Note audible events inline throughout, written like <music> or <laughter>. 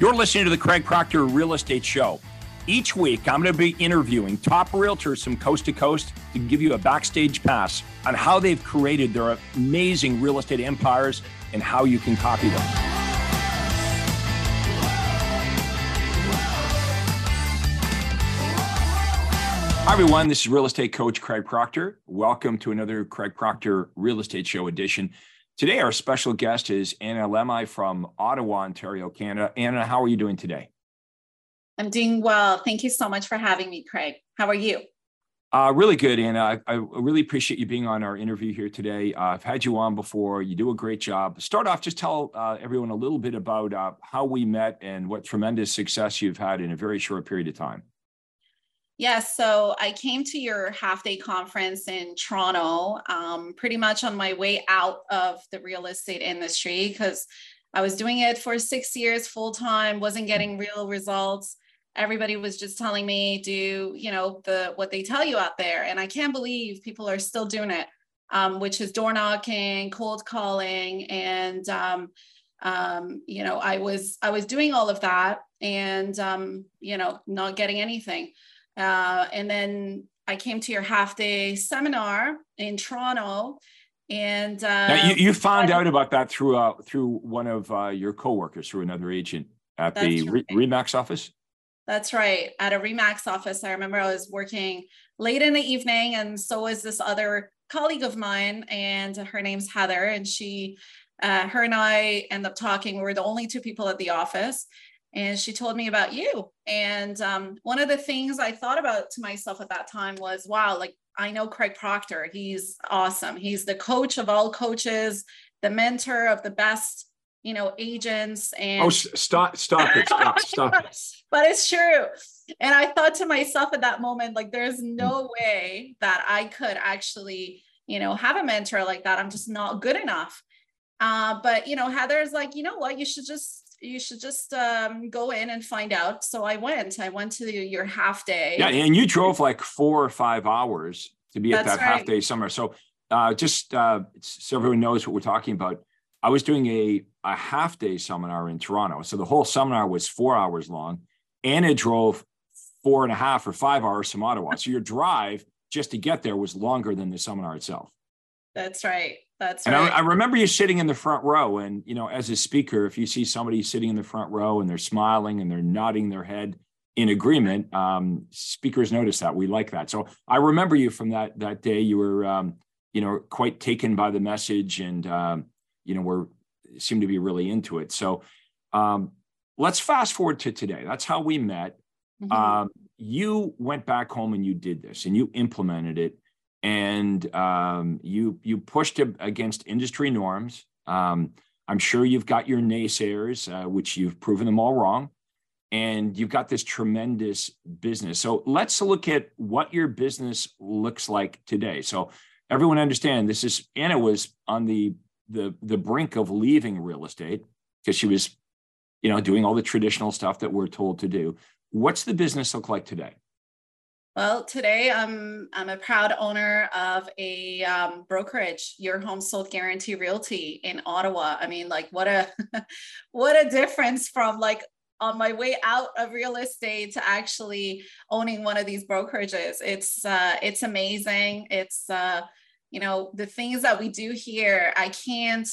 You're listening to the Craig Proctor Real Estate Show. Each week, I'm going to be interviewing top realtors from coast to coast to give you a backstage pass on how they've created their amazing real estate empires and how you can copy them. Hi, everyone. This is real estate coach Craig Proctor. Welcome to another Craig Proctor Real Estate Show edition. Today, our special guest is Anna Alemi from Ottawa, Ontario, Canada. Anna, how are you doing today? I'm doing well. Thank you so much for having me, Craig. How are you? Uh, really good, Anna. I, I, really appreciate you being on our interview here today. Uh, I've had you on before. You do a great job. Start off, just tell uh, everyone a little bit about uh, how we met and what tremendous success you've had in a very short period of time. Yeah, so I came to your half day conference in Toronto um, pretty much on my way out of the real estate industry because I was doing it for six years full time, wasn't getting real results. Everybody was just telling me, do you know the what they tell you out there? And I can't believe people are still doing it, um, which is door knocking, cold calling, and um, um, you know, I was I was doing all of that and um, you know, not getting anything. Uh, and then I came to your half day seminar in Toronto. And uh, you, you found out about that through uh, through one of uh, your coworkers, through another agent at the right. Remax office. That's right, at a Remax office. I remember I was working late in the evening, and so was this other colleague of mine, and her name's Heather, and she, uh, her and I end up talking. We were the only two people at the office, and she told me about you. And um, one of the things I thought about to myself at that time was, wow, like I know Craig Proctor. He's awesome. He's the coach of all coaches, the mentor of the best, you know, agents. And oh, stop, stop it, stop, stop it. <laughs> But it's true. And I thought to myself at that moment, like, there's no way that I could actually, you know, have a mentor like that. I'm just not good enough. Uh, but you know, Heather's like, you know what, you should just you should just um, go in and find out. So I went. I went to your half day. Yeah, and you drove like four or five hours to be at that right. half day summer. So uh, just uh, so everyone knows what we're talking about, I was doing a a half day seminar in Toronto. So the whole seminar was four hours long. and it drove four and a half or five hours from Ottawa. So your drive just to get there was longer than the seminar itself. That's right. That's and right. I, I, remember you sitting in the front row, and you know, as a speaker, if you see somebody sitting in the front row and they're smiling and they're nodding their head in agreement, um, speakers notice that. We like that. So I remember you from that that day. You were, um, you know, quite taken by the message, and um, you know, were seemed to be really into it. So um, let's fast forward to today. That's how we met. Mm-hmm. Um, you went back home and you did this, and you implemented it and um, you you pushed against industry norms. Um, I'm sure you've got your naysayers, uh, which you've proven them all wrong, and you've got this tremendous business. So let's look at what your business looks like today. So everyone understand this is Anna was on the the the brink of leaving real estate because she was, you know, doing all the traditional stuff that we're told to do. What's the business look like today? Well, today I'm I'm a proud owner of a um, brokerage, Your Home Sold Guarantee Realty in Ottawa. I mean, like what a <laughs> what a difference from like on my way out of real estate to actually owning one of these brokerages. It's uh, it's amazing. It's uh, you know the things that we do here. I can't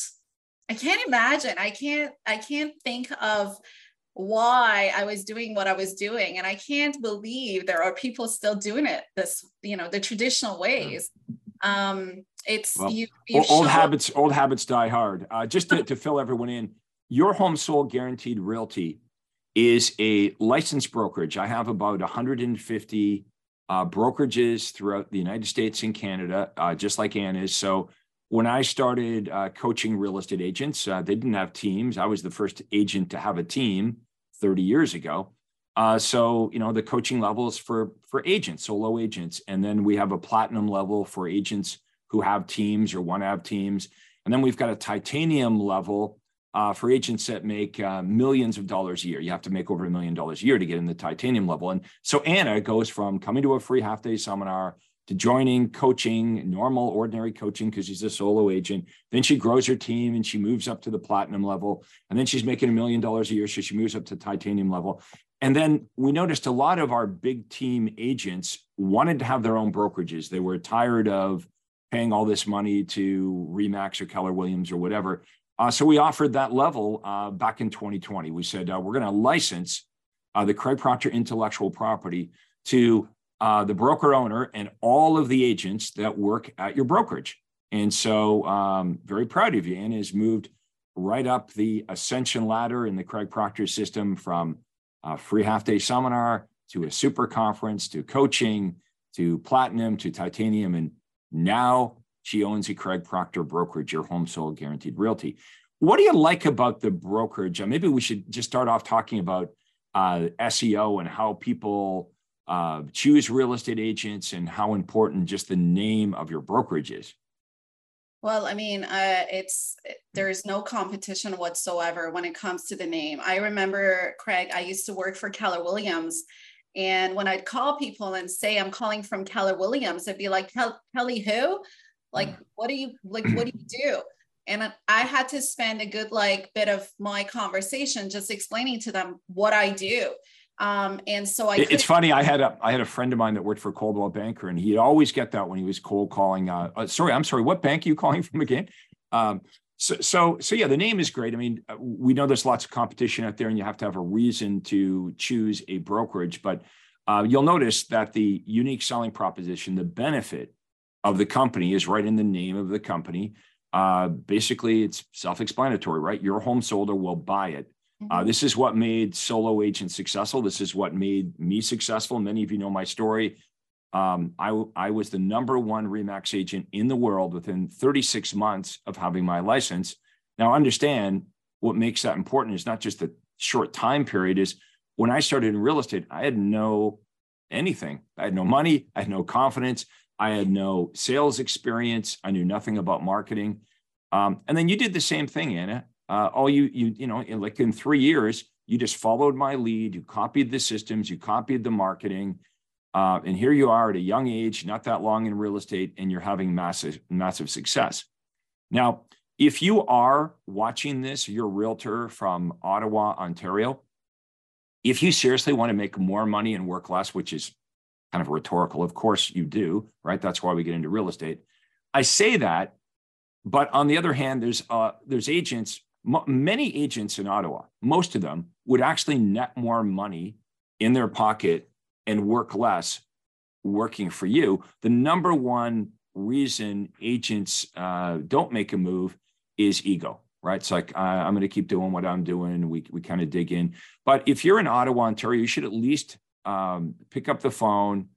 I can't imagine. I can't I can't think of why I was doing what I was doing. And I can't believe there are people still doing it this, you know, the traditional ways. Um, it's well, you, old habits, old habits die hard. Uh, just to, to fill everyone in, your home sold guaranteed realty is a licensed brokerage. I have about 150 uh, brokerages throughout the United States and Canada, uh, just like Ann is. So when I started uh, coaching real estate agents, uh, they didn't have teams. I was the first agent to have a team. 30 years ago. Uh, so you know the coaching levels for for agents, solo agents, and then we have a platinum level for agents who have teams or want to have teams, and then we've got a titanium level uh, for agents that make uh, millions of dollars a year. You have to make over a million dollars a year to get in the titanium level. And so Anna goes from coming to a free half day seminar to joining coaching, normal, ordinary coaching, because she's a solo agent. Then she grows her team and she moves up to the platinum level. And then she's making a million dollars a year. So she moves up to titanium level. And then we noticed a lot of our big team agents wanted to have their own brokerages. They were tired of paying all this money to Remax or Keller Williams or whatever. Uh, so we offered that level uh, back in 2020. We said uh, we're going to license uh, the Craig Proctor intellectual property to uh, the broker owner and all of the agents that work at your brokerage. And so, um, very proud of you. Anna has moved right up the ascension ladder in the Craig Proctor system from a free half day seminar to a super conference to coaching to platinum to titanium. And now she owns a Craig Proctor brokerage, your home sold guaranteed realty. What do you like about the brokerage? Uh, maybe we should just start off talking about uh, SEO and how people uh, choose real estate agents and how important just the name of your brokerage is? Well, I mean, uh, it's there's no competition whatsoever when it comes to the name. I remember, Craig, I used to work for Keller Williams. And when I'd call people and say I'm calling from Keller Williams, they'd be like, Kelly, who? Like, mm. what do you like? What do you do? And I had to spend a good like bit of my conversation just explaining to them what I do. Um, and so I. It's funny. I had a I had a friend of mine that worked for Coldwell Banker, and he'd always get that when he was cold calling. Uh, uh, sorry, I'm sorry. What bank are you calling <laughs> from again? Um, so, so, so yeah, the name is great. I mean, uh, we know there's lots of competition out there, and you have to have a reason to choose a brokerage. But uh, you'll notice that the unique selling proposition, the benefit of the company, is right in the name of the company. Uh, basically, it's self-explanatory, right? Your home solder will buy it uh, mm-hmm. this is what made solo Agent successful. This is what made me successful. Many of you know my story. Um, I, I was the number one Remax agent in the world within 36 months of having my license. Now, understand what makes that important is not just the short time period, is when I started in real estate, I had no anything. I had no money, I had no confidence, I had no sales experience, I knew nothing about marketing. Um, and then you did the same thing, Anna uh, all you you you know in like in three years you just followed my lead you copied the systems you copied the marketing uh, and here you are at a young age not that long in real estate and you're having massive massive success. Now if you are watching this you're a realtor from ottawa ontario if you seriously want to make more money and work less which is kind of rhetorical of course you do right? That's why we get into real estate. I say that but on the other hand there's uh, there's agents many agents in Ottawa, most of them would actually net more money in their pocket and work less working for you. The number one reason agents uh, don't make a move is ego, right? It's like, uh, I'm going to keep doing what I'm doing. We, we kind of dig in. But if you're in Ottawa, Ontario, you should at least um, pick up the phone,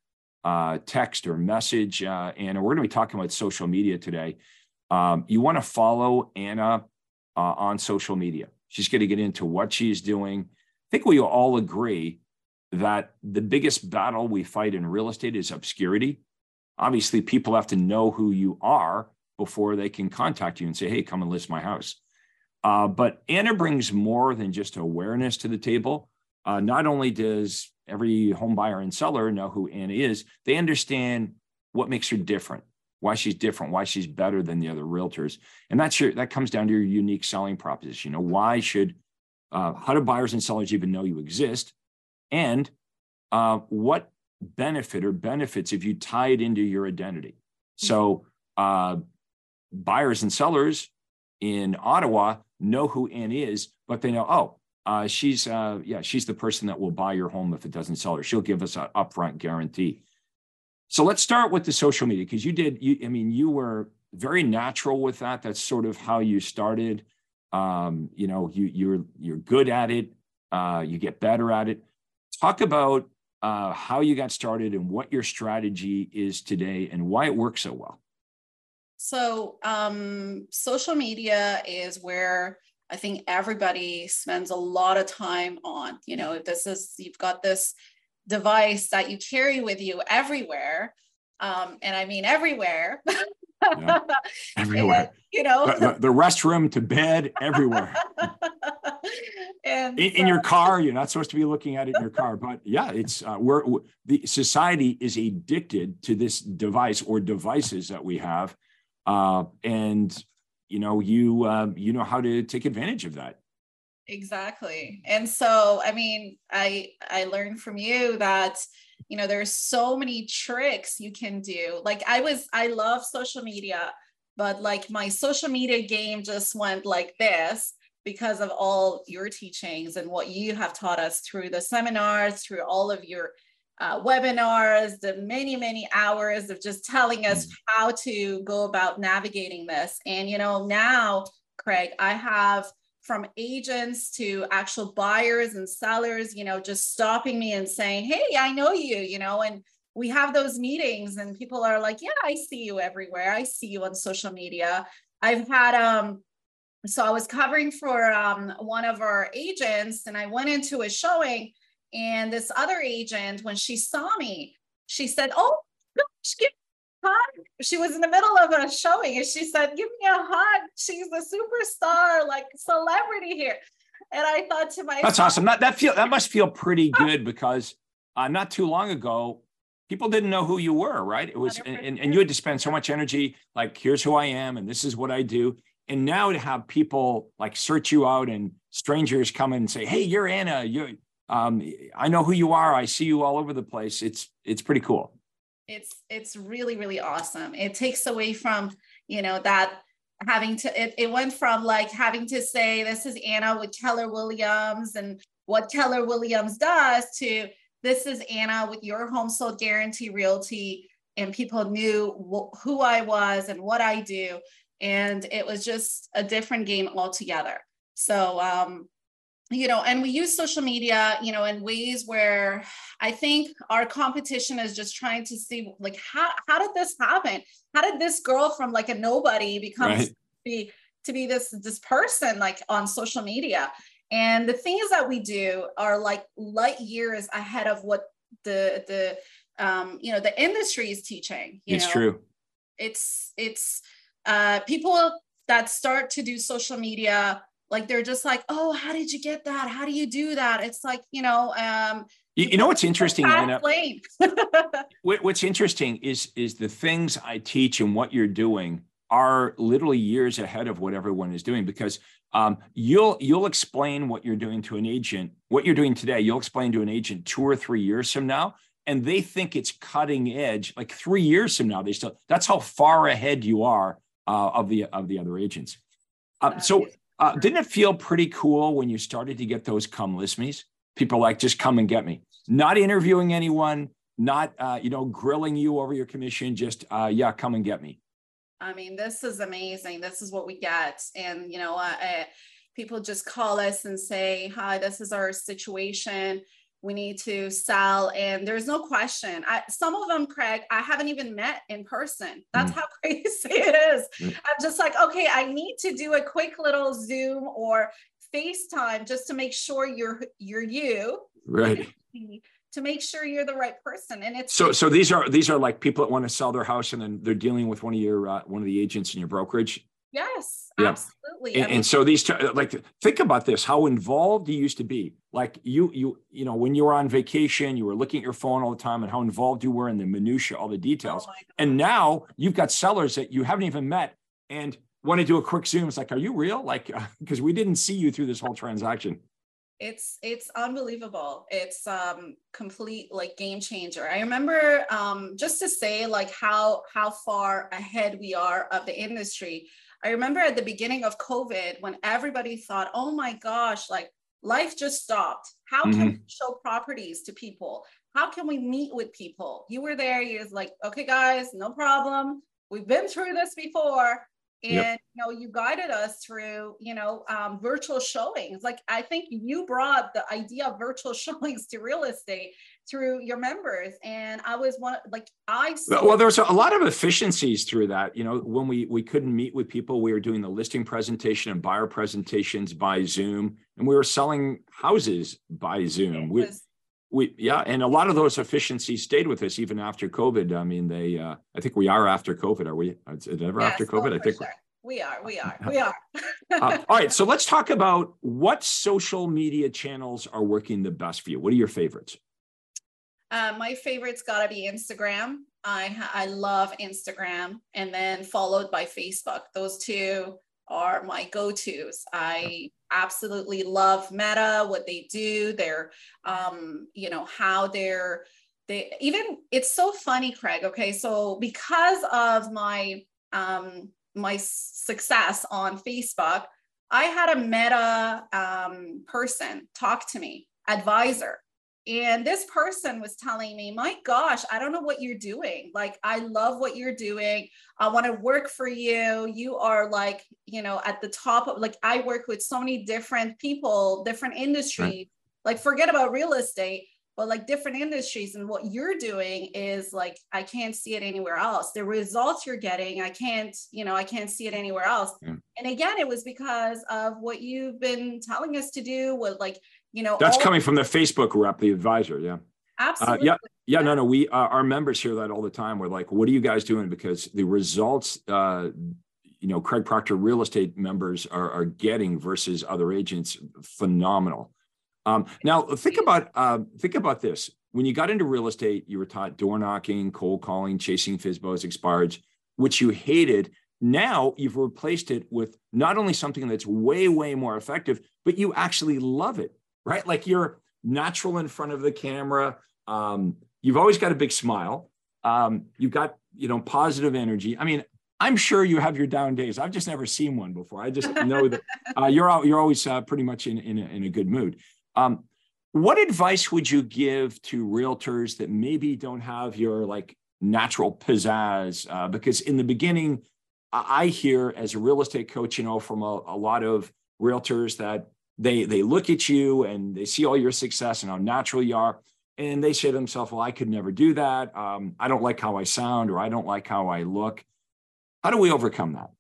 uh, text or message uh, Anna. We're going to be talking about social media today. Um, you want to follow Anna uh, on social media. She's going to get into what she's doing. I think we all agree that the biggest battle we fight in real estate is obscurity. Obviously, people have to know who you are before they can contact you and say, hey, come and list my house. Uh, but Anna brings more than just awareness to the table. Uh, not only does every home buyer and seller know who Anna is, they understand what makes her different why she's different, why she's better than the other realtors. And that's your that comes down to your unique selling proposition. You know, why should uh, how do buyers and sellers even know you exist? And uh, what benefit or benefits if you tie it into your identity? So uh, buyers and sellers in Ottawa know who Ann is, but they know, oh, uh, she's uh, yeah, she's the person that will buy your home if it doesn't sell her. She'll give us an upfront guarantee. So let's start with the social media because you did. You, I mean, you were very natural with that. That's sort of how you started. Um, you know, you you're you're good at it. Uh, you get better at it. Talk about uh, how you got started and what your strategy is today and why it works so well. So, um, social media is where I think everybody spends a lot of time on. You know, if this is you've got this device that you carry with you everywhere. Um, and I mean everywhere. <laughs> yeah. everywhere. And, <laughs> you know, the, the, restroom to bed, everywhere. <laughs> and in, so, in, your car, you're not supposed to be looking at it in your car. But yeah, it's uh, we're, the society is addicted to this device or devices that we have, uh, and you know you uh, you know how to take advantage of that exactly. And so i mean i i learned from you that you know there's so many tricks you can do. Like i was i love social media but like my social media game just went like this because of all your teachings and what you have taught us through the seminars through all of your uh, webinars the many many hours of just telling us mm. how to go about navigating this. And you know now craig i have from agents to actual buyers and sellers, you know, just stopping me and saying, Hey, I know you, you know, and we have those meetings and people are like, Yeah, I see you everywhere. I see you on social media. I've had, um, so I was covering for um, one of our agents and I went into a showing and this other agent, when she saw me, she said, Oh, gosh, give hug. She was in the middle of a showing and she said, Give me a hug. She's a superstar, like celebrity here. And I thought to myself, That's awesome. That that feel that must feel pretty good because uh, not too long ago, people didn't know who you were, right? It was and, and you had to spend so much energy, like, here's who I am, and this is what I do. And now to have people like search you out and strangers come and say, Hey, you're Anna, you um, I know who you are. I see you all over the place. It's it's pretty cool it's it's really really awesome. It takes away from you know that having to it, it went from like having to say this is anna with keller williams and what keller williams does to this is anna with your home sold guarantee realty and people knew wh- who i was and what i do. And it was just a different game altogether. So um you know and we use social media you know in ways where i think our competition is just trying to see like how how did this happen how did this girl from like a nobody become right. to be to be this this person like on social media and the things that we do are like light years ahead of what the the um you know the industry is teaching it's know? true it's it's uh people that start to do social media like they're just like oh how did you get that? How do you do that? It's like you know um you, you know what's interesting <laughs> what's interesting is is the things i teach and what you're doing are literally years ahead of what everyone is doing because um, you'll you'll explain what you're doing to an agent what you're doing today you'll explain to an agent two or three years from now and they think it's cutting edge like three years from now they still that's how far ahead you are uh, of the of the other agents. Um, so uh, didn't it feel pretty cool when you started to get those come list me's? People like just come and get me, not interviewing anyone, not uh, you know grilling you over your commission, just uh, yeah, come and get me. I mean, this is amazing. This is what we get, and you know, uh, uh people just call us and say, "Hi, this is our situation." We need to sell and there's no question. I, some of them craig i haven't even met in person. That's mm. how <laughs> crazy it is. Mm. i'm just like okay i need to do a quick little zoom or facetime just to make sure you're you're you right. to make sure you're the right person. And it's so so these are these are like people that want to sell their house and then they're dealing with one of your uh, one of the agents in your brokerage Yes, yeah. absolutely. And, I mean, and, so these, like, think about this: how involved you used to be. Like you, you, you know, when you were on vacation, you were looking at your phone all the time, and how involved you were in the minutia, all the details. Oh and now you've got sellers that you haven't even met, and want to do a quick zoom. It's like, are you real? Like, <laughs> because we didn't see you through this whole transaction. It's it's unbelievable. It's um complete like game changer. I remember um just to say like how how far ahead we are of the industry. I remember at the beginning of COVID when everybody thought, oh my gosh, like life just stopped. How can mm-hmm. we show properties to people? How can we meet with people? You were there, you was like, okay, guys, no problem. We've been through this before. And yep. you know, you guided us through, you know, um, virtual showings. Like I think you brought the idea of virtual <laughs> showings to real estate through your members and i was one like i saw- well there's a lot of efficiencies through that you know when we we couldn't meet with people we were doing the listing presentation and buyer presentations by zoom and we were selling houses by zoom we, we yeah, and a lot of those efficiencies stayed with us even after COVID. I mean, they uh, I think we are after COVID. Are we? Is it ever yes, after COVID? I think sure. we are. We are. <laughs> We are. uh, all right. So let's talk about what social media channels are working the best for you. What are your favorites? Uh, my favorite's got to be Instagram. I I love Instagram, and then followed by Facebook. Those two are my go-tos. I absolutely love Meta, what they do, their um, you know, how they're they even it's so funny, Craig. Okay. So because of my um my success on Facebook, I had a meta um, person talk to me, advisor, and this person was telling me, my gosh, I don't know what you're doing. Like, I love what you're doing. I want to work for you. You are like, you know, at the top of like, I work with so many different people, different industries. Right. Like, forget about real estate, but like different industries. And what you're doing is like, I can't see it anywhere else. The results you're getting, I can't, you know, I can't see it anywhere else. Yeah. And again, it was because of what you've been telling us to do with like, you know that's coming from the facebook rep the advisor yeah. Absolutely uh, yeah yeah no no we uh, our members hear that all the time. We're like what are you guys doing? Because the results uh you know craig proctor real estate members are, are getting versus other agents phenomenal. Um now think about uh think about this. When you got into real estate you were taught door knocking cold calling chasing fizbos expireds which you hated. Now you've replaced it with not only something that's way way more effective but you actually love it right? Like you're natural in front of the camera. Um, you've always got a big smile. Um, you've got, you know, positive energy. I mean, I'm sure you have your down days. I've just never seen one before. I just <laughs> know that uh, you're you're always uh, pretty much in in a, in a good mood. Um, what advice would you give to realtors that maybe don't have your like natural pizzazz? Uh, because in the beginning, I hear as a real estate coach, you know, from a, a lot of realtors that they they look at you and they see all your success and how natural you are. And they say to themselves well i could never do that. Um, i don't like how i sound or i don't like how i look. How do we overcome that?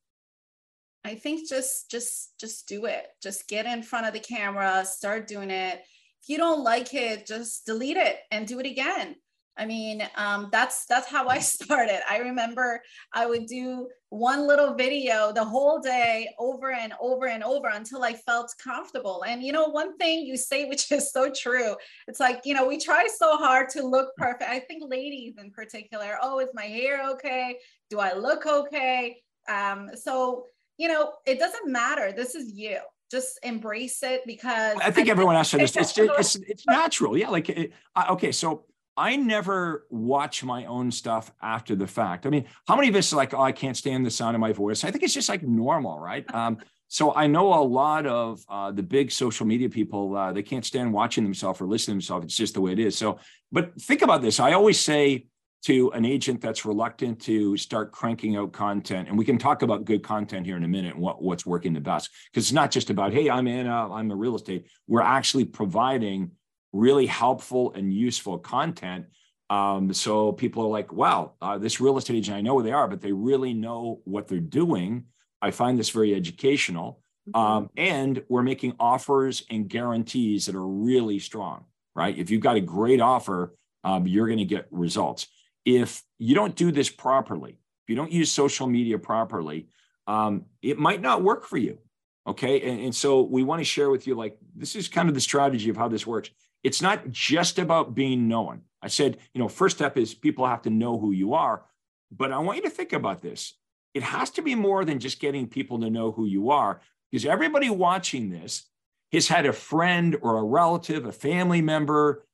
I think just just just do it. Just get in front of the camera start doing it. If you don't like it just delete it and do it again I mean, um, that's that's how I <laughs> started. I remember I would do one little video the whole day over and over and over until I felt comfortable. And you know, one thing you say, <laughs> which is so true, it's like you know, we try so hard to look perfect. I think ladies in particular, oh, is my hair okay? Do I look okay? Um, so you know, it doesn't matter. This is you just embrace it because I think I everyone has to understand it's, it's, it's, <laughs> natural. Yeah. Like, it, okay. So I never watch my own stuff after the fact. I mean, how many of us are like, oh, I can't stand the sound of my voice? I think it's just like normal, right? <laughs> Um, so I know a lot of uh, the big social media people, uh, they can't stand watching themselves or listening to themselves. It's just the way it is. So, but think about this. I always say to an agent that's reluctant to start cranking out content, and we can talk about good content here in a minute and what, what's working the best, because it's not just about, hey, I'm Anna, I'm a real estate. We're actually providing really helpful and useful content. Um, so people are like, wow, uh, this real estate agent, I know where they are, but they really know what they're doing. I find this very educational. Mm-hmm. Um, and we're making offers and guarantees that are really strong, right? If you've got a great offer, um, you're going to get results. If you don't do this properly, if you don't use social media properly, um, it might not work for you. Okay. And, and so we want to share with you like, this is kind of the strategy of how this works it's not just about being known. I said, you know, first step is people have to know who you are. But I want you to think about this. It has to be more than just getting people to know who you are, because everybody watching this has had a friend or a relative, a family member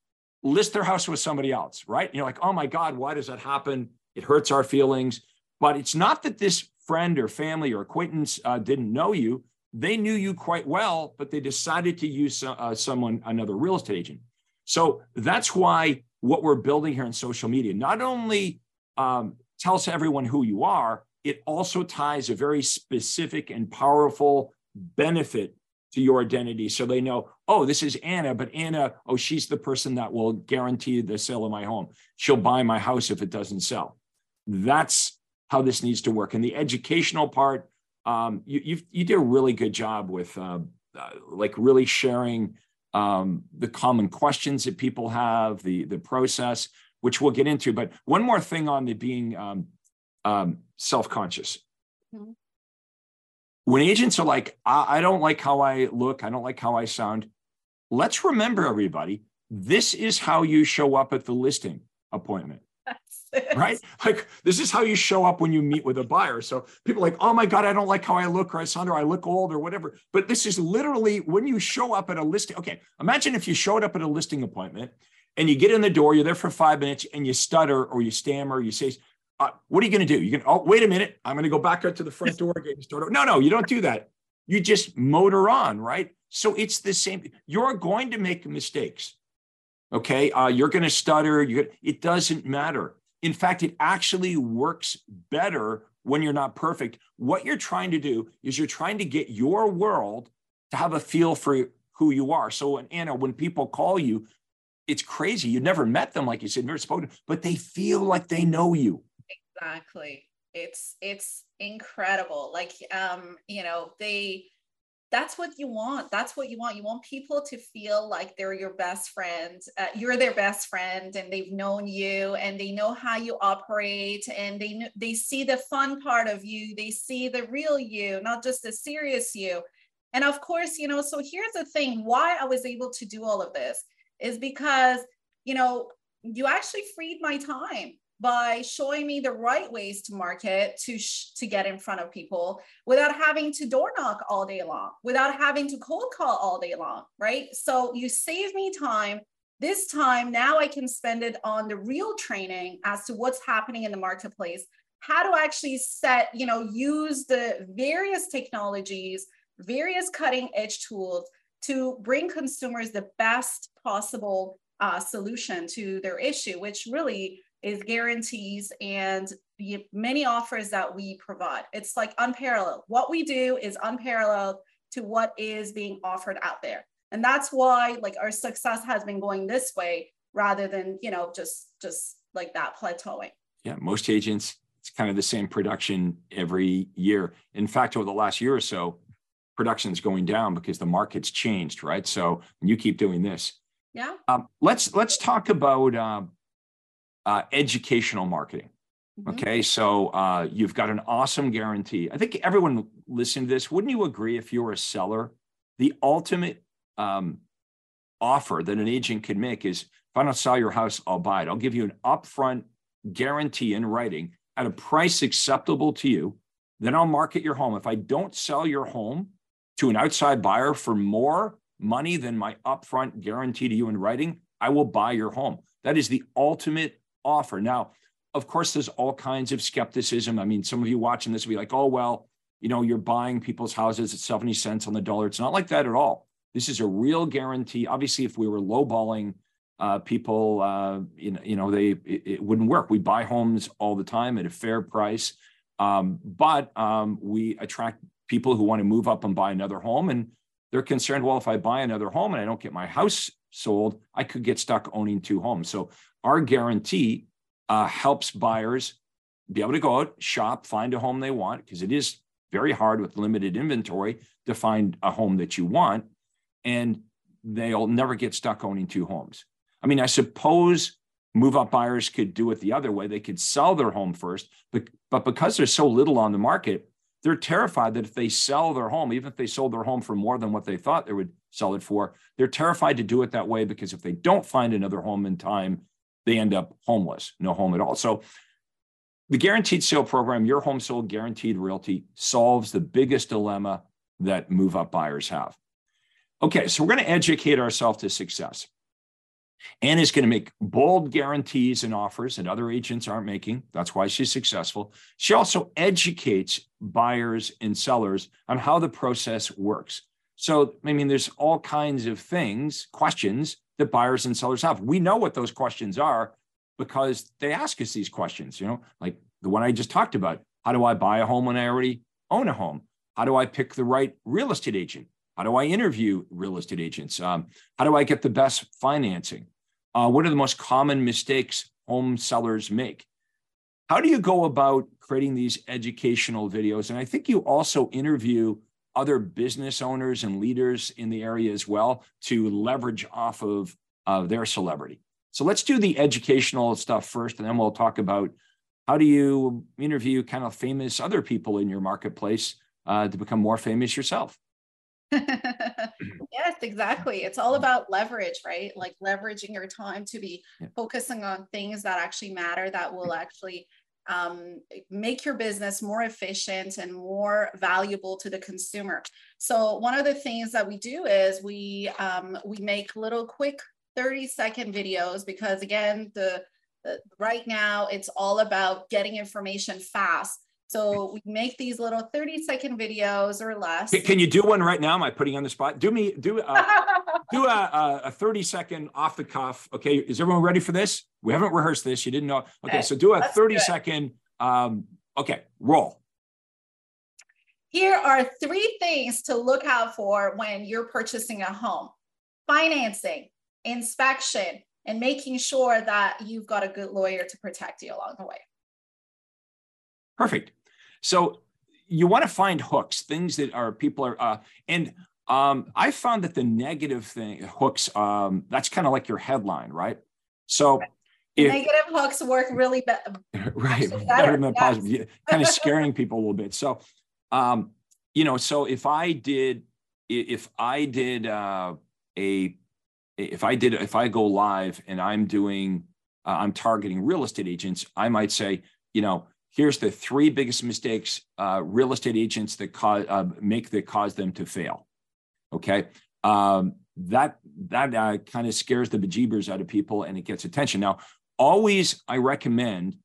list their house with somebody else, right? And you're like, oh my God, why does that happen? It hurts our feelings. But it's not that this friend or family or acquaintance uh, didn't know you they knew you quite well, but they decided to use uh, someone, another real estate agent. So that's why what we're building here in social media not only um, tells everyone who you are, it also ties a very specific and powerful benefit to your identity. So they know, oh, this is Anna, but Anna, oh, she's the person that will guarantee the sale of my home. She'll buy my house if it doesn't sell. That's how this needs to work. And the educational part, um, you you you did a really good job with uh, uh, like really sharing um, the common questions that people have, the the process, which we'll get into. But one more thing on the being um, um, self-conscious. Mm-hmm. When agents are like, I, I don't like how I look, I don't like how I sound. Let's remember, everybody, this is how you show up at the listing appointment <laughs> right? Like this is how you show up when you meet with a buyer. So people like, oh my God, I don't like how I look, or I sound, or I look old, or whatever. But this is literally when you show up at a listing. Okay, imagine if you showed up at a listing appointment and you get in the door, you're there for five minutes, and you stutter or you stammer, you say, uh, "What are you going to do? You can oh wait a minute, I'm going to go back out to the front door, get started." No, no, you don't do that. You just motor on, right? So it's the same. You're going to make mistakes. Okay, uh, you're going to stutter. You it doesn't matter. In fact, it actually works better when you're not perfect. What you're trying to do is you're trying to get your world to have a feel for who you are. So, Anna, when people call you, it's crazy. You never met them, like you said, never spoken, but they feel like they know you. Exactly. It's it's incredible. Like um, you know, they that's what you want that's what you want you want people to feel like they're your best friend uh, you're their best friend and they've known you and they know how you operate and they they see the fun part of you they see the real you not just the serious you. And of course you know so here's the thing why i was able to do all of this is because you know you actually freed my time by showing me the right ways to market to sh- to get in front of people without having to door knock all day long without having to cold call all day long right? So you save me time. This time now i can spend it on the real training as to what's happening in the marketplace. How to actually set you know use the various technologies various cutting edge tools to bring consumers the best possible uh, solution to their issue which really is guarantees and the many offers that we provide. It's like unparalleled. What we do is unparalleled to what is being offered out there. And that's why like our success has been going this way rather than, you know, just just like that plateauing. Yeah, most agents it's kind of the same production every year. In fact, over the last year or so, production's going down because the market's changed, right? So you keep doing this. Yeah. Um, let's let's talk about uh, uh, educational marketing. Mm-hmm. Okay, so uh, you've got an awesome guarantee. I think everyone listening to this, wouldn't you agree if you were a seller, the ultimate um, offer that an agent can make is if I don't sell your house, I'll buy it. I'll give you an upfront guarantee in writing at a price acceptable to you. Then I'll market your home. If I don't sell your home to an outside buyer for more money than my upfront guarantee to you in writing, I will buy your home. That is the ultimate offer. Now, of course, there's all kinds of skepticism. I mean, some of you watching this will be like, oh, well, you know, you're buying people's houses at 70 cents on the dollar. It's not like that at all. This is a real guarantee. Obviously, if we were lowballing uh, people, uh, you, know, you know, they it, it, wouldn't work. We buy homes all the time at a fair price, um, but um, we attract people who want to move up and buy another home, and they're concerned. Well, if I buy another home and I don't get my house sold, I could get stuck owning two homes. So our guarantee uh, helps buyers be able to go out, shop, find a home they want, because it is very hard with limited inventory to find a home that you want. And they'll never get stuck owning two homes. I mean, I suppose move up buyers could do it the other way. They could sell their home first, but, but because there's so little on the market, they're terrified that if they sell their home, even if they sold their home for more than what they thought they would sell it for, they're terrified to do it that way because if they don't find another home in time, they end up homeless, no home at all. So the guaranteed sale program, your home sold guaranteed realty, solves the biggest dilemma that move up buyers have. Okay, so we're going to educate ourselves to success. Anne is going to make bold guarantees and offers that other agents aren't making. That's why she's successful. She also educates buyers and sellers on how the process works. So, I mean, there's all kinds of things, questions that buyers and sellers have. We know what those questions are because they ask us these questions, you know, like the one I just talked about. How do I buy a home when I already own a home? How do I pick the right real estate agent? How do I interview real estate agents? Um, how do I get the best financing? Uh, what are the most common mistakes home sellers make? How do you go about creating these educational videos? And I think you also interview other business owners and leaders in the area as well to leverage off of, of their celebrity. So let's do the educational stuff first, and then we'll talk about how do you interview kind of famous other people in your marketplace uh, to become more famous yourself. <laughs> yes, exactly. It's all about leverage, right? Like leveraging your time to be yeah. focusing on things that actually matter that will actually um, make your business more efficient and more valuable to the consumer. So one of the things that we do is we um, we make little quick 30 second videos because again the, the right now it's all about getting information fast. So we make these little 30 second videos or less. Can you do one right now? Am I putting on the spot? Do me do uh, <laughs> do a, a 30 second off the cuff. Okay, is everyone ready for this? We haven't rehearsed this. You didn't know. Okay, so do a 30 second. Um, okay, roll. Here are three things to look out for when you're purchasing a home: financing, inspection, and making sure that you've got a good lawyer to protect you along the way. Perfect. So you want to find hooks, things that are people are, uh, and um, I found that the negative thing hooks, um, that's kind of like your headline, right? So if, negative hooks work really be- <laughs> right, better, better than yes. positive, kind of scaring people a little bit. So, um, you know, so if I did, if I did uh, a, if I did, if I go live and I'm doing, uh, I'm targeting real estate agents, I might say, you know, here's the three biggest mistakes uh, real estate agents that cause uh, make that cause them to fail. Okay, um, that that uh, kind of scares the bejeebers out of people and it gets attention. Now, always I recommend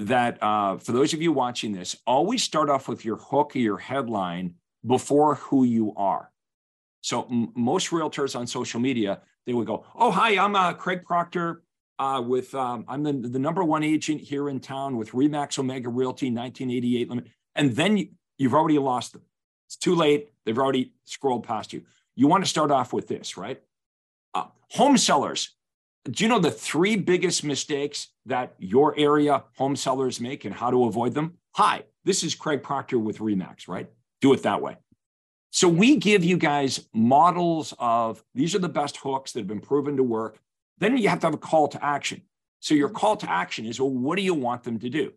that uh, for those of you watching this, always start off with your hook or your headline before who you are. So m- most realtors on social media they would go, "Oh, hi, I'm uh, Craig Proctor." Uh, with um, I'm the, the number one agent here in town with Remax Omega Realty 1988 limit, and then you, you've already lost them. It's too late. They've already scrolled past you. You want to start off with this, right? Uh, home sellers. Do you know the three biggest mistakes that your area home sellers make and how to avoid them? Hi, this is Craig Proctor with Remax, right? Do it that way. So we give you guys models of these are the best hooks that have been proven to work then you have to have a call to action. So your call to action is, well, what do you want them to do?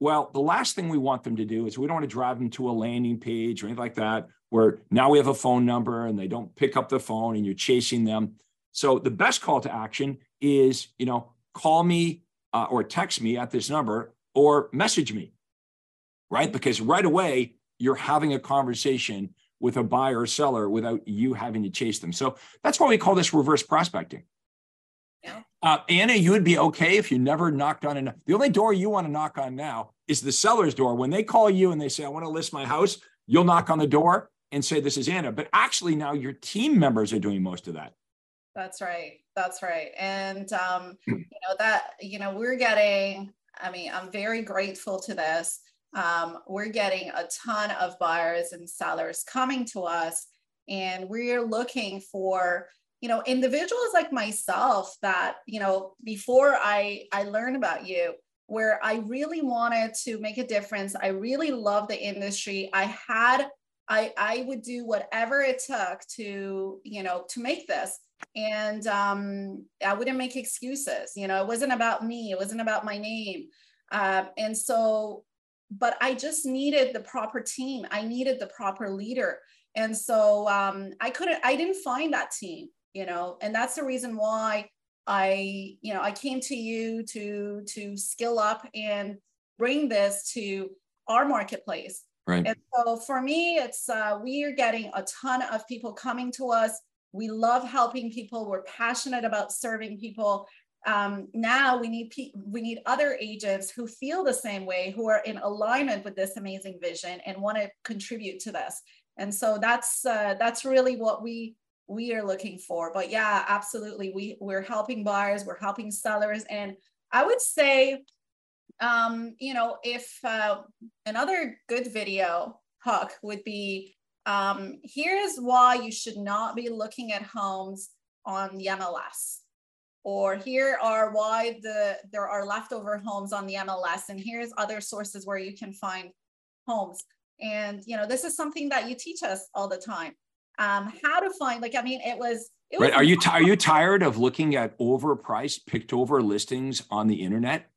Well, the last thing we want them to do is we don't want to drive them to a landing page or anything like that, where now we have a phone number and they don't pick up the phone and you're chasing them. So the best call to action is, you know, call me uh, or text me at this number or message me, right? Because right away you're having a conversation with a buyer or seller without you having to chase them. So that's why we call this reverse prospecting. Uh, Anna, you would be okay if you never knocked on enough. The only door you want to knock on now is the seller's door. When they call you and they say, "I want to list my house," you'll knock on the door and say, "This is Anna." But actually, now your team members are doing most of that. That's right. That's right. And um, <clears throat> you know that you know we're getting. I mean, I'm very grateful to this. Um, we're getting a ton of buyers and sellers coming to us, and we're looking for you know individuals like myself that you know before i i learned about you where i really wanted to make a difference i really love the industry i had i i would do whatever it took to you know to make this. And um i wouldn't make excuses you know it wasn't about me it wasn't about my name. Uh, and so but i just needed the proper team i needed the proper leader. And so um, i couldn't i didn't find that team you know and that's the reason why i you know i came to you to to skill up and bring this to our marketplace. Right. And so for me it's uh, we are getting a ton of people coming to us. We love helping people. We're passionate about serving people. Um, now we need pe- we need other agents who feel the same way who are in alignment with this amazing vision and want to contribute to this. And so that's uh, that's really what we we are looking for. But yeah, absolutely. We we're helping buyers, we're helping sellers. And I would say, um, you know, if uh, another good video hook would be um, here's why you should not be looking at homes on the MLS. Or here are why the there are leftover homes on the MLS, and here's other sources where you can find homes. And you know, this is something that you teach us all the time. Um, how to find, like, I mean, it was. It right. Are you t- are you <laughs> tired of looking at overpriced, picked over listings on the internet?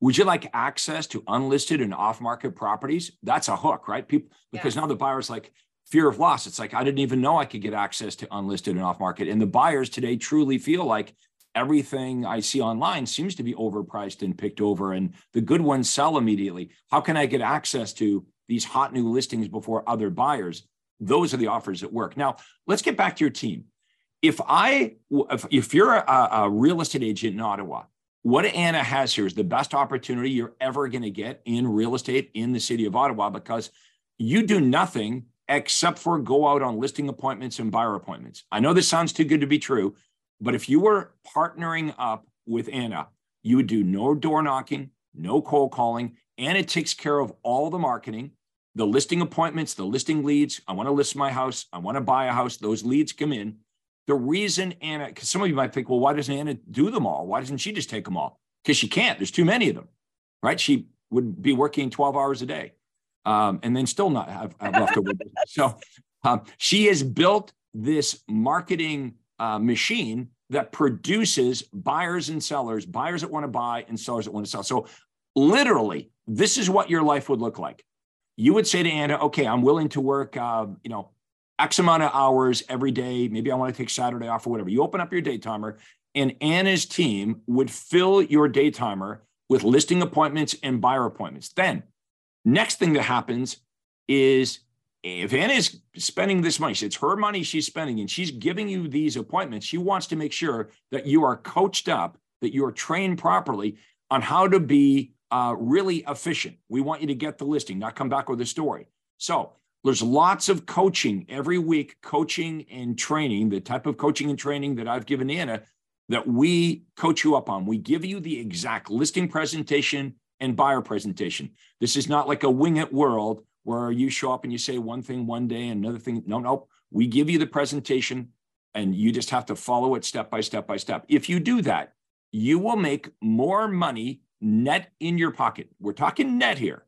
Would you like access to unlisted and off market properties? That's a hook, right? People because now the buyer's like fear of loss. It's like I didn't even know I could get access to unlisted and off market. And the buyers today truly feel like everything I see online seems to be overpriced and picked over, and the good ones sell immediately. How can I get access to these hot new listings before other buyers? Those are the offers that work. Now, let's get back to your team. If I, if, if you're a, a real estate agent in Ottawa, what Anna has here is the best opportunity you're ever going to get in real estate in the city of Ottawa because you do nothing except for go out on listing appointments and buyer appointments. I know this sounds too good to be true, but if you were partnering up with Anna, you would do no door knocking, no cold calling. Anna takes care of all the marketing, the listing appointments, the listing leads. I want to list my house. I want to buy a house. Those leads come in. The reason Anna, because some of you might think, well, why doesn't Anna do them all? Why doesn't she just take them all? Because she can't. There's too many of them, right? She would be working 12 hours a day um, and then still not have, have business. So um, she has built this marketing uh, machine that produces buyers and sellers, buyers that want to buy and sellers that want to sell. So, literally, this is what your life would look like. You would say to Anna, "Okay, I'm willing to work, uh, you know, X amount of hours every day. Maybe I want to take Saturday off or whatever." You open up your day timer, and Anna's team would fill your day timer with listing appointments and buyer appointments. Then, next thing that happens is if Anna is spending this money, it's her money she's spending, and she's giving you these appointments, she wants to make sure that you are coached up, that you are trained properly on how to be uh, really efficient. We want you to get the listing, not come back with a story. So there's lots of coaching every week, coaching and training, the type of coaching and training that I've given Anna that we coach you up on. We give you the exact listing presentation and buyer presentation. This is not like a wing it world where you show up and you say one thing one day and another thing. No, no, we give you the presentation and you just have to follow it step by step by step. If you do that, you will make more money net in your pocket. We're talking net here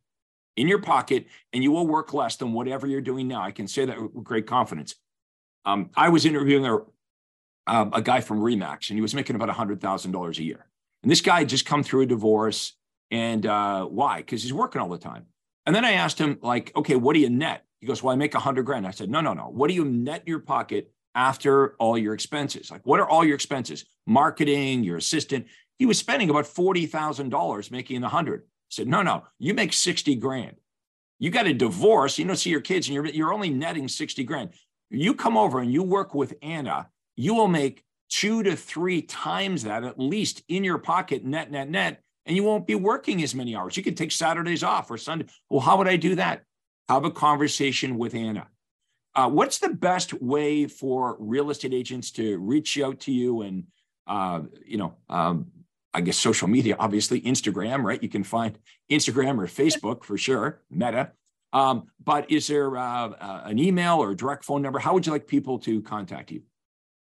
in your pocket, and you will work less than whatever you're doing now. I can say that with great confidence. Um, I was interviewing a, uh, a guy from Remax, and he was making about $100,000 a year. And this guy had just come through a divorce. And uh, why? Because he's working all the time. And then I asked him, like, okay, what do you net? He goes, well, I make a hundred grand. I said, no, no, no. What do you net in your pocket after all your expenses? Like, what are all your expenses? Marketing, your assistant. He was spending about $40,000 making a hundred. I said, no, no, you make 60 grand. You got a divorce, you don't see your kids, and you're, you're only netting 60 grand. You come over and you work with Anna, you will make two to three times that at least in your pocket, net, net, net and you won't be working as many hours. You could take Saturdays off or Sunday. Well, how would I do that? Have a conversation with Anna. Uh, what's the best way for real estate agents to reach out to you and, uh, you know, um, I guess social media, obviously Instagram, right? You can find Instagram or Facebook for sure, Meta. Um, but is there uh, uh an email or a direct phone number? How would you like people to contact you?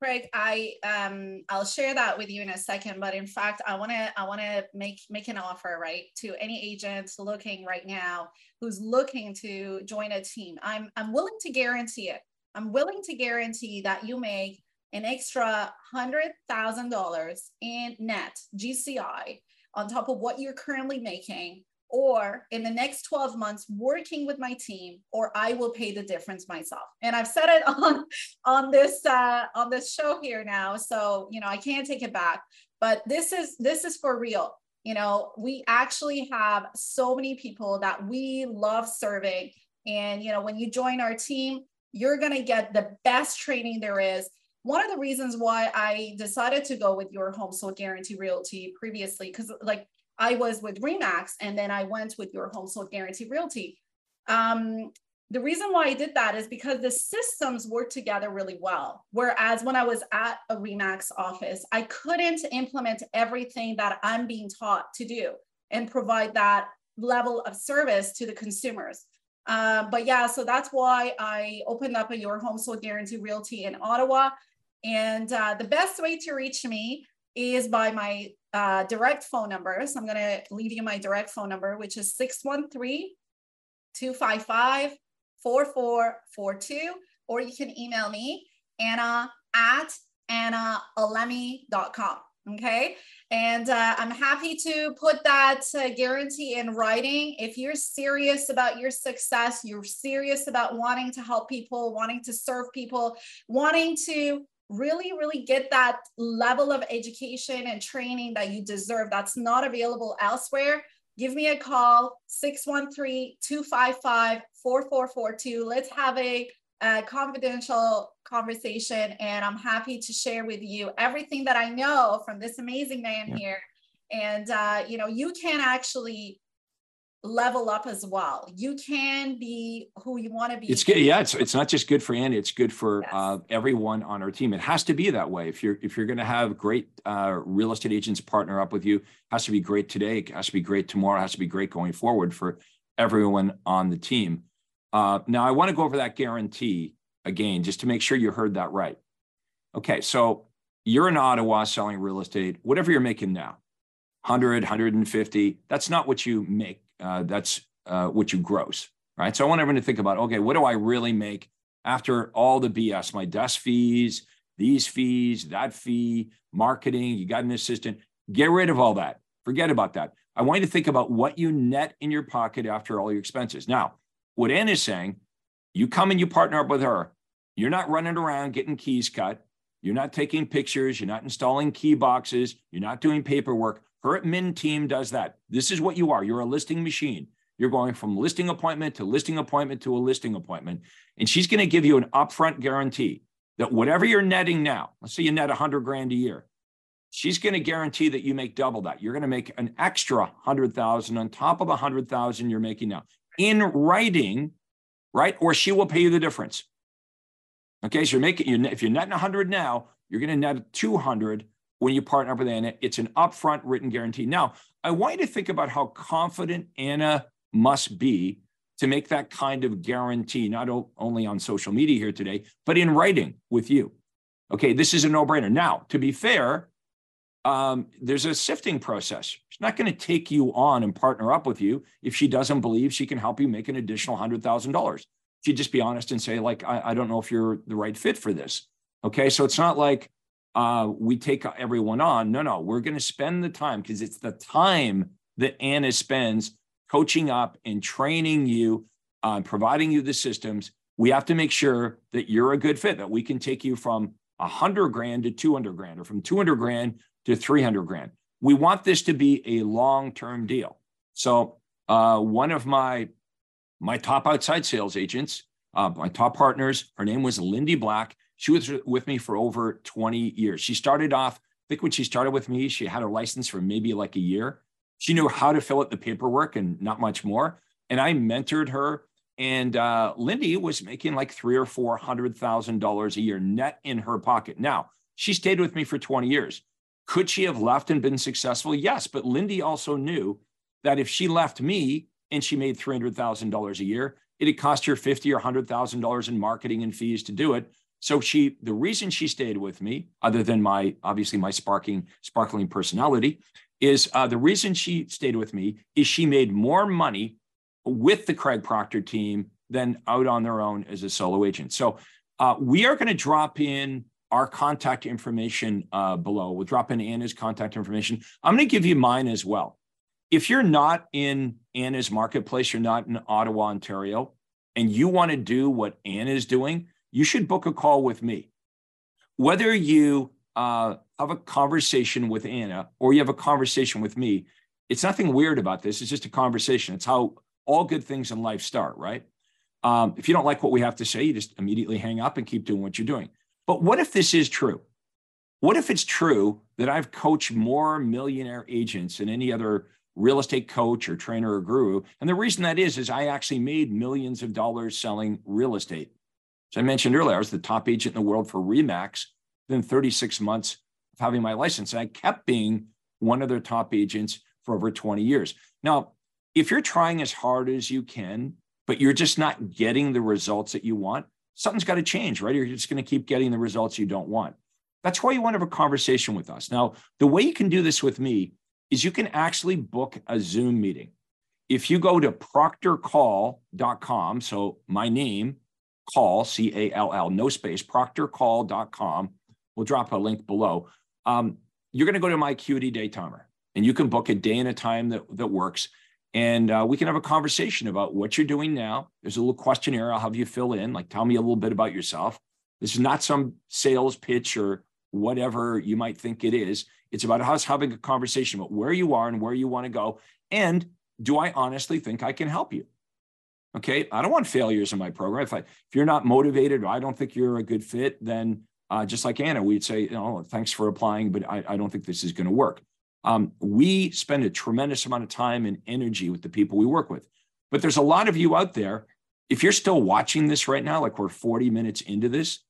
Craig, I um I'll share that with you in a second, but in fact, I want to I want to make make an offer right to any agent looking right now who's looking to join a team. I'm I'm willing to guarantee it. I'm willing to guarantee that you make an extra hundred thousand dollars in net GCI on top of what you're currently making or in the next 12 months working with my team or i will pay the difference myself. And i've said it <laughs> on on this uh on this show here now so you know i can't take it back. But this is this is for real. You know we actually have so many people that we love serving. And you know when you join our team you're to get the best training there is one of the reasons why I decided to go with your home sold guarantee realty previously, because like I was with Remax and then I went with your home sold guarantee realty. Um, the reason why I did that is because the systems work together really well. Whereas when I was at a Remax office, I couldn't implement everything that I'm being taught to do and provide that level of service to the consumers. Uh, but yeah, so that's why I opened up a Your Home Sold Guarantee Realty in Ottawa. And uh, the best way to reach me is by my uh, direct phone number. So I'm going to leave you my direct phone number, which is 613 255 4442, or you can email me, Anna at annaalemi.com. Okay. And uh, I'm happy to put that uh, guarantee in writing. If you're serious about your success, you're serious about wanting to help people, wanting to serve people, wanting to really, really get that level of education and training that you deserve that's not available elsewhere, give me a call 613-255-4442 let's have a, a, confidential conversation and i'm happy to share with you everything that i know from this amazing man yeah. here and uh, you know you can actually level up as well. You can be who you want to be. It's good. Yeah, it's it's not just good for Andy. It's good for yes. uh, everyone on our team. It has to be that way. If you're if you're going to have great uh, real estate agents partner up with you, has to be great today. It has to be great tomorrow. It has to be great going forward for everyone on the team. Uh, now, I want to go over that guarantee again, just to make sure you heard that right. Okay, so you're in Ottawa selling real estate, whatever you're making now, 100, 150. That's not what you make uh, that's uh, what you gross, right? So I want everyone to think about, okay, what do I really make after all the BS, my desk fees, these fees, that fee, marketing, you got an assistant, get rid of all that. Forget about that. I want you to think about what you net in your pocket after all your expenses. Now, what Ann is saying, you come and you partner up with her. You're not running around getting keys cut. You're not taking pictures. You're not installing key boxes. You're not doing paperwork. Her admin team does that. This is what you are. You're a listing machine. You're going from listing appointment to listing appointment to a listing appointment. And she's going to give you an upfront guarantee that whatever you're netting now, let's say you net 100 grand a year, she's going to guarantee that you make double that. You're going to make an extra 100,000 on top of 100,000 you're making now in writing, right? Or she will pay you the difference. Okay, so you're making you if you're netting 100 now, you're going to net 200 when you partner up with Anna. It's an upfront written guarantee. Now, I want you to think about how confident Anna must be to make that kind of guarantee, not only on social media here today, but in writing with you. Okay, this is a no brainer. Now, to be fair, um, there's a sifting process. She's not going to take you on and partner up with you if she doesn't believe she can help you make an additional $100,000. She'd just be honest and say, like, I, I don't know if you're the right fit for this. Okay, so it's not like uh, we take everyone on. No, no, we're going to spend the time because it's the time that Anna spends coaching up and training you, uh, providing you the systems. We have to make sure that you're a good fit, that we can take you from 100 grand to 200 grand or from 200 grand to 300 grand. We want this to be a long term deal. So, uh, one of my my top outside sales agents, uh, my top partners, her name was Lindy Black. She was with me for over 20 years. She started off, I think when she started with me, she had her license for maybe like a year. She knew how to fill out the paperwork and not much more. And I mentored her. And uh, Lindy was making like three or four hundred thousand dollars a year net in her pocket. Now she stayed with me for 20 years. Could she have left and been successful? Yes, but Lindy also knew that if she left me and she made $300,000 a year, it'd cost her 50 or $100,000 in marketing and fees to do it. So she, the reason she stayed with me, other than my obviously my sparking, sparkling personality, is uh, the reason she stayed with me is she made more money with the Craig Proctor team than out on their own as a solo agent. So uh, we are going to drop in our contact information uh, below. We'll drop in Anna's contact information. I'm going to give you mine as well. If you're not in Anna's marketplace, you're not in Ottawa, Ontario, and you want to do what Anna is doing, you should book a call with me. Whether you uh, have a conversation with Anna or you have a conversation with me, it's nothing weird about this. It's just a conversation. It's how all good things in life start, right? Um, if you don't like what we have to say, you just immediately hang up and keep doing what you're doing. But what if this is true? What if it's true that I've coached more millionaire agents than any other real estate coach or trainer or guru? And the reason that is, is I actually made millions of dollars selling real estate. I mentioned earlier, I was the top agent in the world for Remax within 36 months of having my license. And I kept being one of their top agents for over 20 years. Now, if you're trying as hard as you can, but you're just not getting the results that you want, something's got to change, right? You're just going to keep getting the results you don't want. That's why you want to have a conversation with us. Now, the way you can do this with me is you can actually book a Zoom meeting. if you go to proctorcall.com, so my name, call, C A L L, no space, proctorcall.com, we'll drop a link below. Um, you're going to go to my Acuity day timer and you can book a day and a time that, that works. And uh, we can have a conversation about what you're doing now. There's a little questionnaire I'll have you fill in, like tell me a little bit about yourself. This is not some sales pitch or whatever you might think it is. It's about us having a conversation about where you are and where you want to go. And do I honestly think I can help you? Okay. I don't want failures in my program. If, I, if you're not motivated or I don't think you're a good fit, then uh, just like Anna, we'd say, know, thanks for applying, but I, I don't think this is going to work. Um, we spend a tremendous amount of time and energy with the people we work with. But there's a lot of you out there. If you're still watching this right now, like we're 40 minutes into this,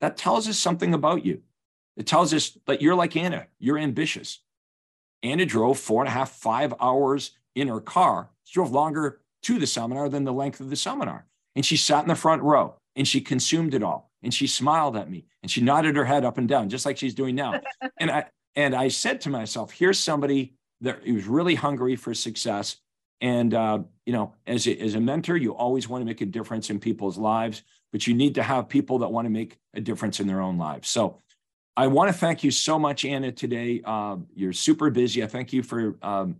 that tells us something about you. It tells us that you're like Anna, you're ambitious. Anna drove four and a half, five hours in her car. She drove longer to the seminar than the length of the seminar. And she sat in the front row and she consumed it all. And she smiled at me and she nodded her head up and down, just like she's doing now. <laughs> and I and I said to myself, here's somebody that was really hungry for success. And uh, you know, as a, as a mentor, you always want to make a difference in people's lives, but you need to have people that want to make a difference in their own lives. So I want to thank you so much, Anna, today. Uh, you're super busy. I thank you for um,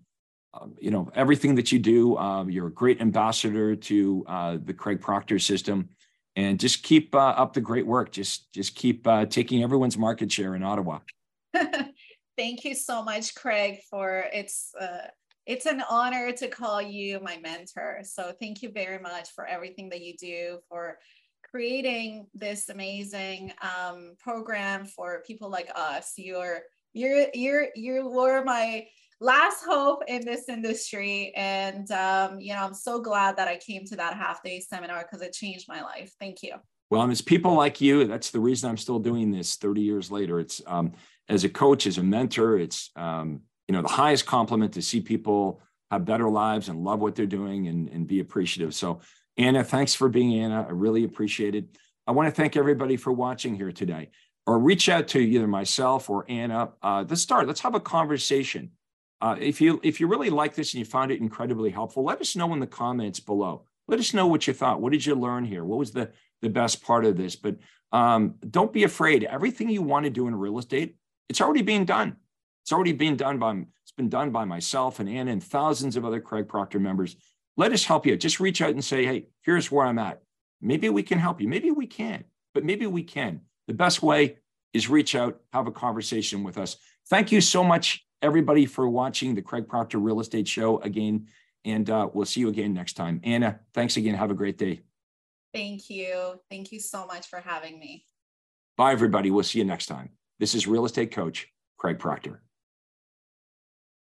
um, you know everything that you do. Uh, you're a great ambassador to uh, the Craig Proctor system, and just keep uh, up the great work. Just just keep uh, taking everyone's market share in Ottawa. <laughs> thank you so much, Craig. For it's uh, it's an honor to call you my mentor. So thank you very much for everything that you do for creating this amazing um, program for people like us. You're you're you're you were my last hope in this industry, and um, you know I'm so glad that I came to that half day seminar because it changed my life. Thank you. Well, and it's people like you. That's the reason I'm still doing this 30 years later. It's um, as a coach, as a mentor. It's um, you know the highest compliment to see people have better lives and love what they're doing and, and be appreciative. So Anna, thanks for being Anna. I really appreciate it. I want to thank everybody for watching here today. Or reach out to either myself or Anna. Uh, let's start. Let's have a conversation. Uh, if you if you really like this and you found it incredibly helpful, let us know in the comments below. Let us know what you thought. What did you learn here? What was the the best part of this? But um, don't be afraid. Everything you want to do in real estate, it's already being done. It's already being done by it's been done by myself and Anna and thousands of other Craig Proctor members let us help you. Just reach out and say, hey, here's where I'm at. Maybe we can help you. Maybe we can, but maybe we can. The best way is reach out, have a conversation with us. Thank you so much, everybody, for watching the Craig Proctor Real Estate Show again. And uh, we'll see you again next time. Anna, thanks again. Have a great day. Thank you. Thank you so much for having me. Bye, everybody. We'll see you next time. This is real estate coach Craig Proctor.